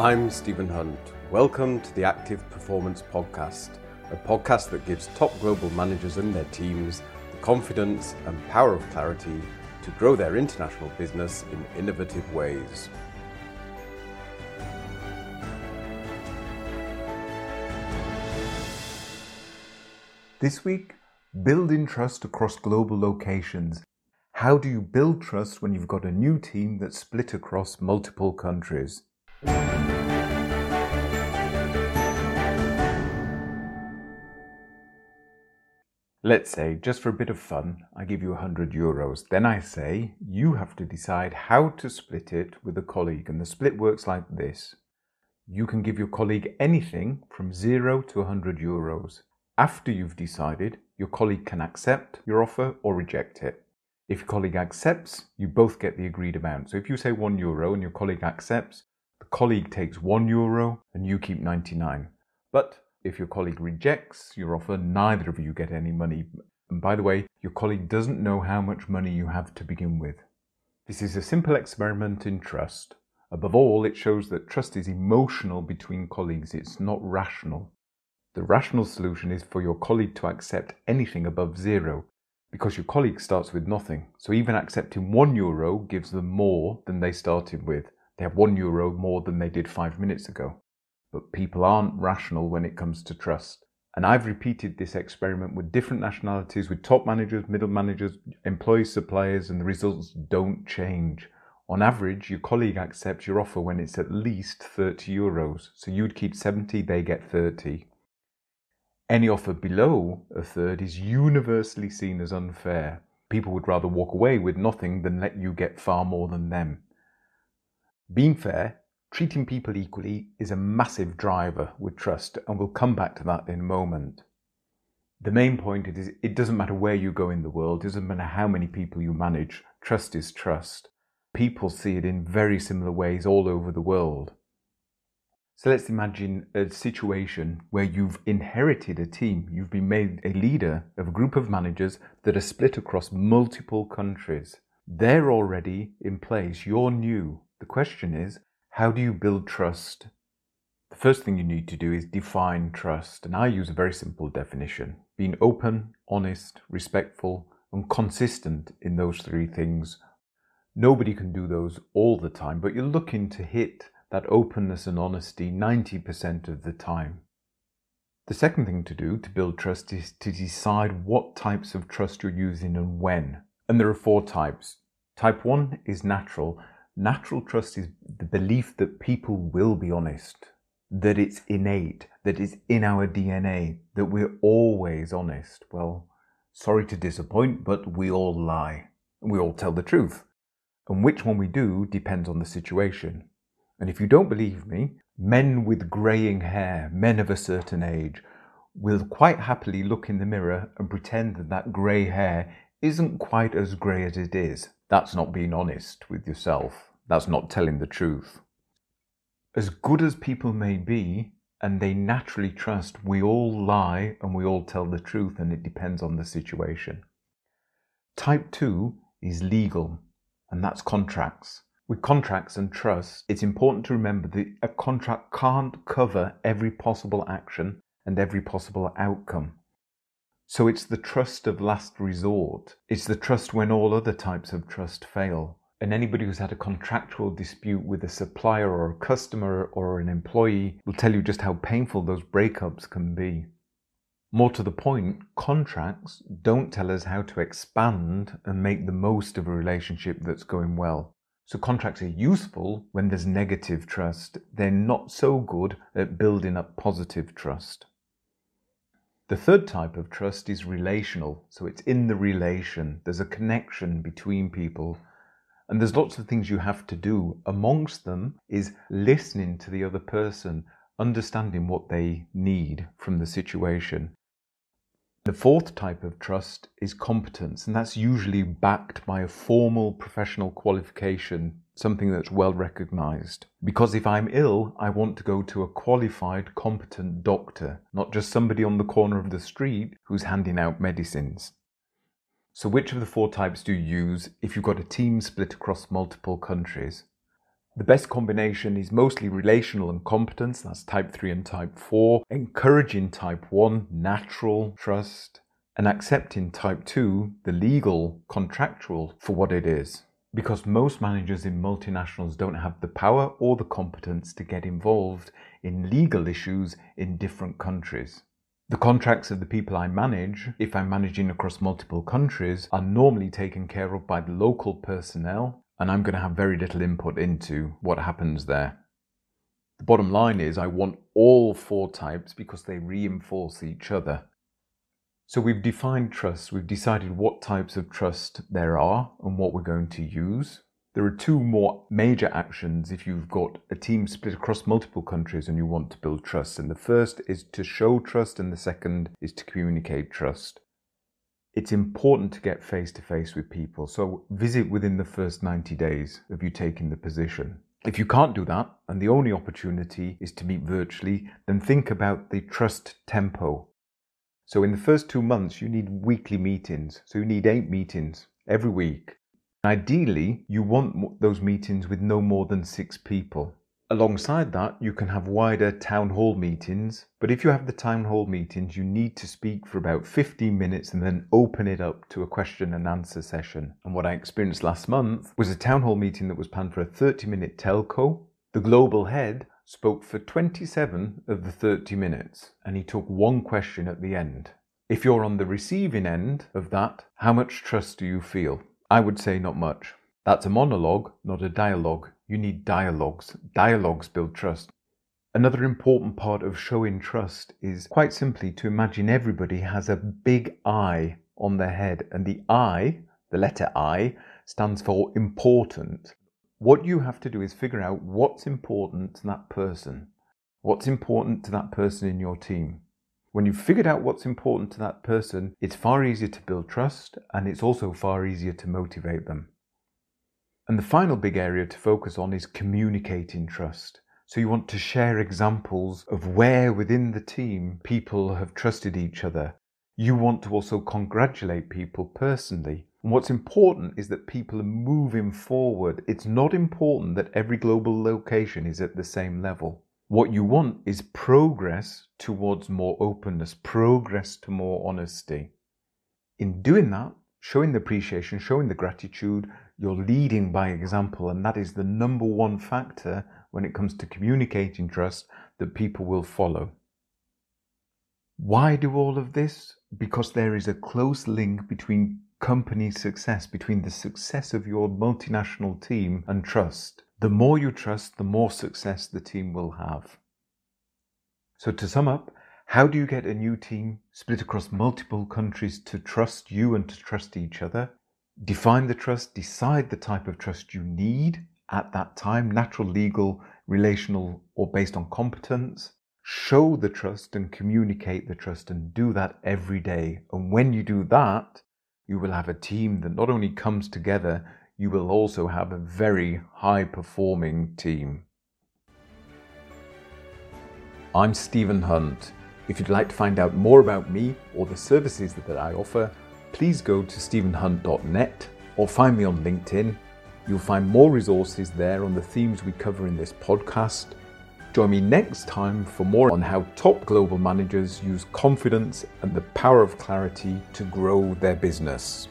I'm Stephen Hunt. Welcome to the Active Performance Podcast, a podcast that gives top global managers and their teams the confidence and power of clarity to grow their international business in innovative ways. This week, building trust across global locations. How do you build trust when you've got a new team that's split across multiple countries? Let's say, just for a bit of fun, I give you 100 euros. Then I say, you have to decide how to split it with a colleague. And the split works like this you can give your colleague anything from 0 to 100 euros. After you've decided, your colleague can accept your offer or reject it. If your colleague accepts, you both get the agreed amount. So if you say 1 euro and your colleague accepts, colleague takes 1 euro and you keep 99. But if your colleague rejects your offer, neither of you get any money. And by the way, your colleague doesn't know how much money you have to begin with. This is a simple experiment in trust. Above all, it shows that trust is emotional between colleagues, it's not rational. The rational solution is for your colleague to accept anything above zero, because your colleague starts with nothing. So even accepting one euro gives them more than they started with. They have one euro more than they did five minutes ago. But people aren't rational when it comes to trust. And I've repeated this experiment with different nationalities, with top managers, middle managers, employees, suppliers, and the results don't change. On average, your colleague accepts your offer when it's at least 30 euros. So you'd keep 70, they get 30. Any offer below a third is universally seen as unfair. People would rather walk away with nothing than let you get far more than them. Being fair Treating people equally is a massive driver with trust, and we'll come back to that in a moment. The main point is it doesn't matter where you go in the world, it doesn't matter how many people you manage, trust is trust. People see it in very similar ways all over the world. So let's imagine a situation where you've inherited a team, you've been made a leader of a group of managers that are split across multiple countries. They're already in place, you're new. Question is, how do you build trust? The first thing you need to do is define trust, and I use a very simple definition being open, honest, respectful, and consistent in those three things. Nobody can do those all the time, but you're looking to hit that openness and honesty 90% of the time. The second thing to do to build trust is to decide what types of trust you're using and when. And there are four types. Type 1 is natural, Natural trust is the belief that people will be honest, that it's innate, that it's in our DNA, that we're always honest. Well, sorry to disappoint, but we all lie. We all tell the truth. And which one we do depends on the situation. And if you don't believe me, men with greying hair, men of a certain age, will quite happily look in the mirror and pretend that that grey hair isn't quite as grey as it is. That's not being honest with yourself. That's not telling the truth. As good as people may be, and they naturally trust, we all lie and we all tell the truth, and it depends on the situation. Type 2 is legal, and that's contracts. With contracts and trust, it's important to remember that a contract can't cover every possible action and every possible outcome. So it's the trust of last resort. It's the trust when all other types of trust fail. And anybody who's had a contractual dispute with a supplier or a customer or an employee will tell you just how painful those breakups can be. More to the point, contracts don't tell us how to expand and make the most of a relationship that's going well. So contracts are useful when there's negative trust. They're not so good at building up positive trust. The third type of trust is relational. So it's in the relation. There's a connection between people. And there's lots of things you have to do. Amongst them is listening to the other person, understanding what they need from the situation. The fourth type of trust is competence, and that's usually backed by a formal professional qualification, something that's well recognized. Because if I'm ill, I want to go to a qualified, competent doctor, not just somebody on the corner of the street who's handing out medicines. So, which of the four types do you use if you've got a team split across multiple countries? The best combination is mostly relational and competence, that's type 3 and type 4, encouraging type 1, natural trust, and accepting type 2, the legal, contractual, for what it is. Because most managers in multinationals don't have the power or the competence to get involved in legal issues in different countries. The contracts of the people I manage, if I'm managing across multiple countries, are normally taken care of by the local personnel and I'm going to have very little input into what happens there. The bottom line is I want all four types because they reinforce each other. So we've defined trust, we've decided what types of trust there are and what we're going to use. There are two more major actions if you've got a team split across multiple countries and you want to build trust. And the first is to show trust, and the second is to communicate trust it's important to get face to face with people. So visit within the first 90 days of you taking the position. If you can't do that, and the only opportunity is to meet virtually, then think about the trust tempo. So in the first two months, you need weekly meetings. So you need eight meetings every week. Ideally, you want those meetings with no more than six people. Alongside that, you can have wider town hall meetings, but if you have the town hall meetings, you need to speak for about 15 minutes and then open it up to a question and answer session. And what I experienced last month was a town hall meeting that was planned for a 30 minute telco. The global head spoke for 27 of the 30 minutes, and he took one question at the end. If you're on the receiving end of that, how much trust do you feel? I would say not much. That's a monologue, not a dialogue. You need dialogues. Dialogues build trust. Another important part of showing trust is quite simply to imagine everybody has a big I on their head, and the I, the letter I, stands for important. What you have to do is figure out what's important to that person. What's important to that person in your team? When you've figured out what's important to that person, it's far easier to build trust and it's also far easier to motivate them. And the final big area to focus on is communicating trust. So you want to share examples of where within the team people have trusted each other. You want to also congratulate people personally. And what's important is that people are moving forward. It's not important that every global location is at the same level. What you want is progress towards more openness, progress to more honesty. In doing that, showing the appreciation, showing the gratitude, you're leading by example, and that is the number one factor when it comes to communicating trust that people will follow. Why do all of this? Because there is a close link between company success, between the success of your multinational team and trust. The more you trust, the more success the team will have. So, to sum up, how do you get a new team split across multiple countries to trust you and to trust each other? define the trust, decide the type of trust you need at that time natural, legal, relational, or based on competence. Show the trust and communicate the trust and do that every day. And when you do that, you will have a team that not only comes together, you will also have a very high performing team. I'm Stephen Hunt. If you'd like to find out more about me or the services that I offer, please go to stephenhunt.net or find me on LinkedIn. You'll find more resources there on the themes we cover in this podcast. Join me next time for more on how top global managers use confidence and the power of clarity to grow their business.